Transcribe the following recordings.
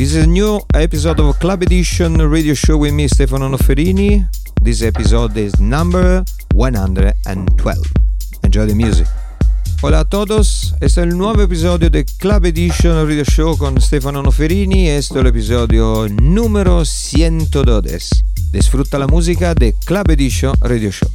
This is a new episode of Club Edition radio show with me, Stefano Noferini. This episode is number 112. Enjoy the music. Hola a todos, este es el nuevo episodio de Club Edition Radio Show con Stefano Noferini. Este es el episodio número 102. Disfruta la música de Club Edition Radio Show.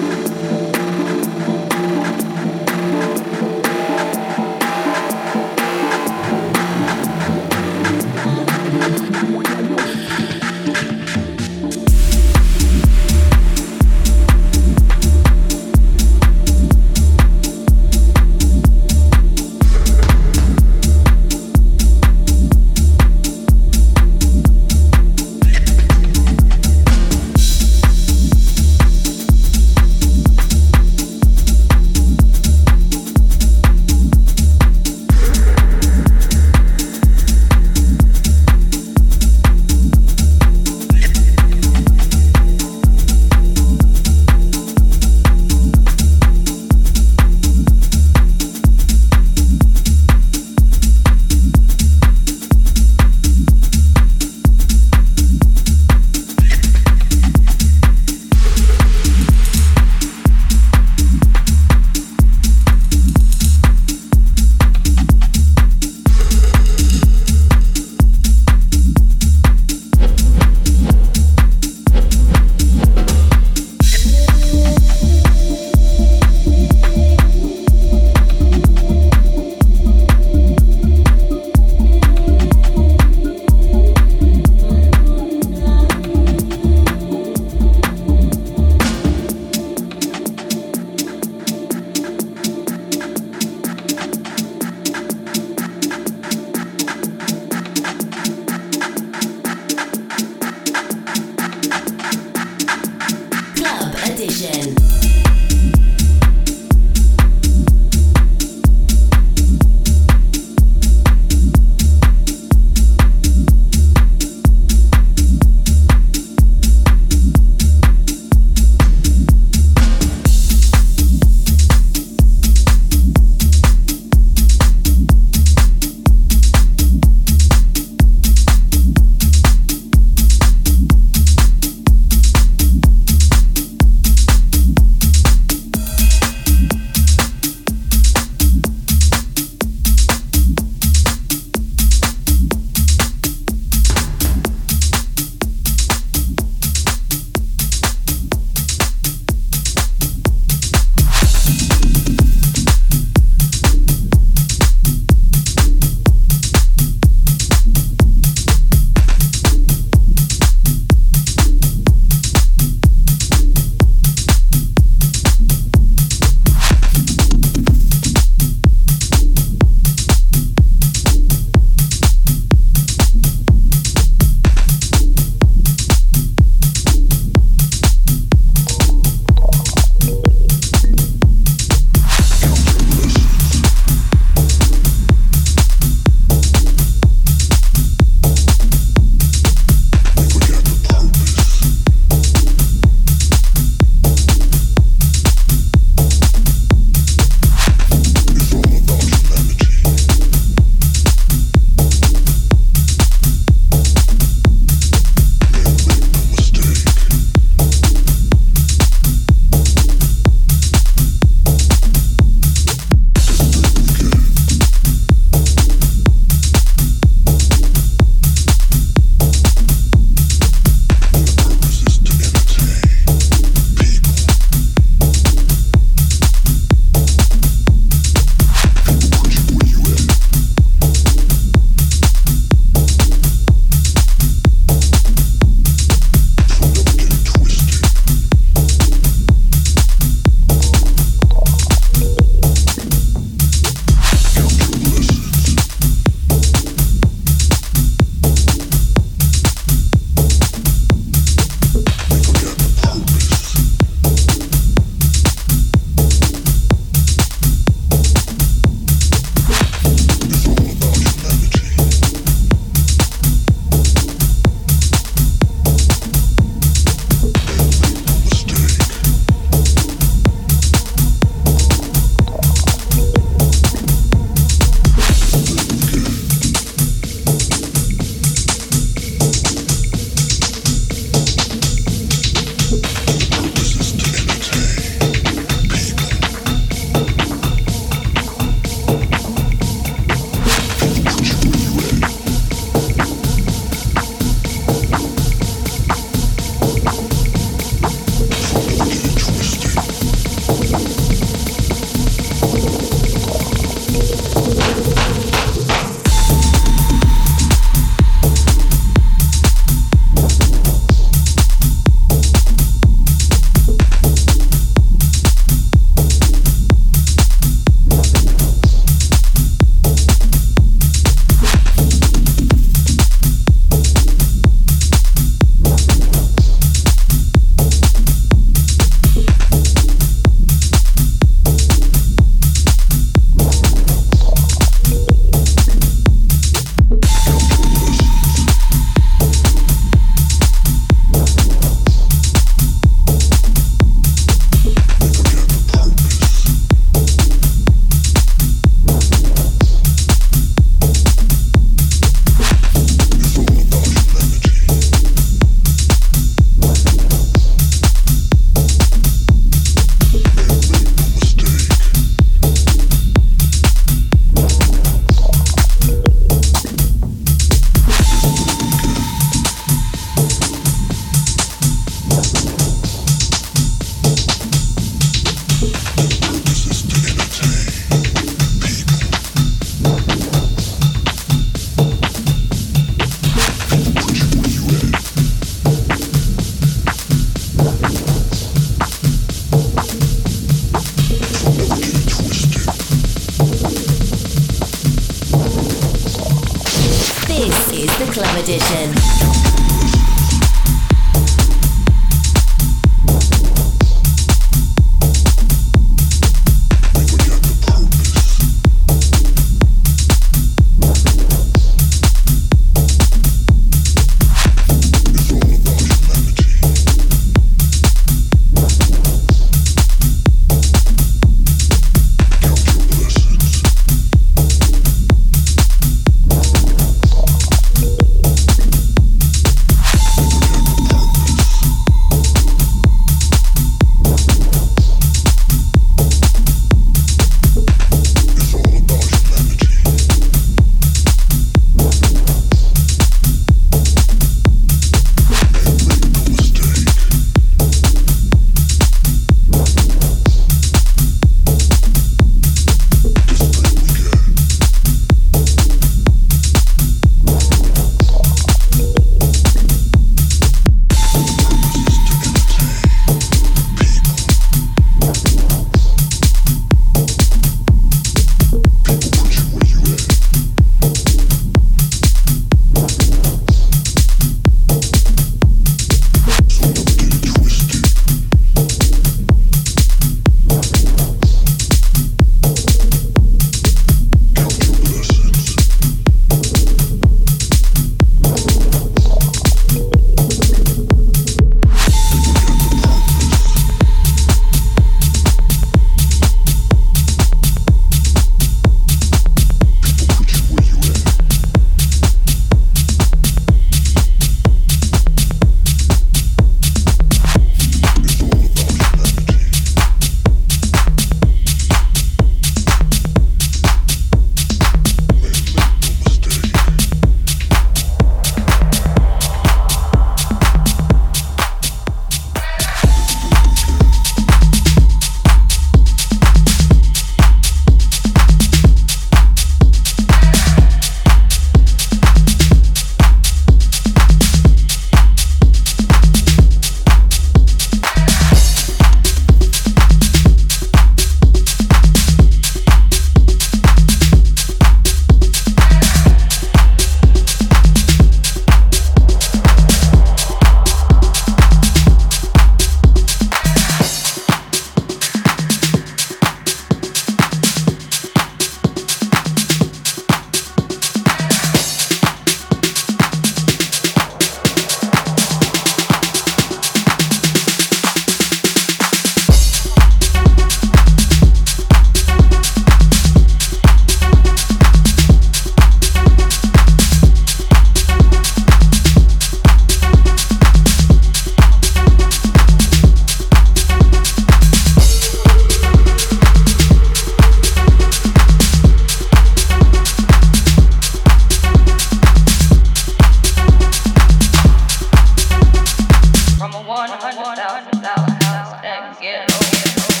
100,000 dollar house and get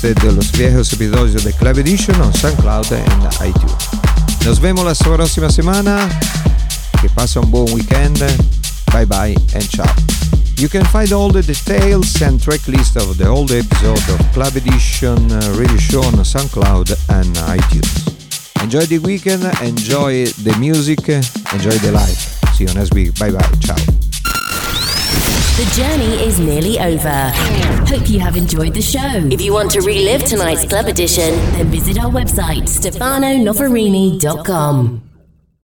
tracklist de los viejos episodios de Club Edition en SoundCloud y iTunes. Nos vemos la próxima semana. Que pasa un buen weekend. Bye bye and ciao. You can find all the details and tracklist of the old episode of Club Edition uh, radio show on SoundCloud and iTunes. Enjoy the weekend, enjoy the music, enjoy the life. See you next week. Bye bye. Ciao. The journey is nearly over. Hope you have enjoyed the show. If you want to relive tonight's club edition, then visit our website, stefanonoferini.com.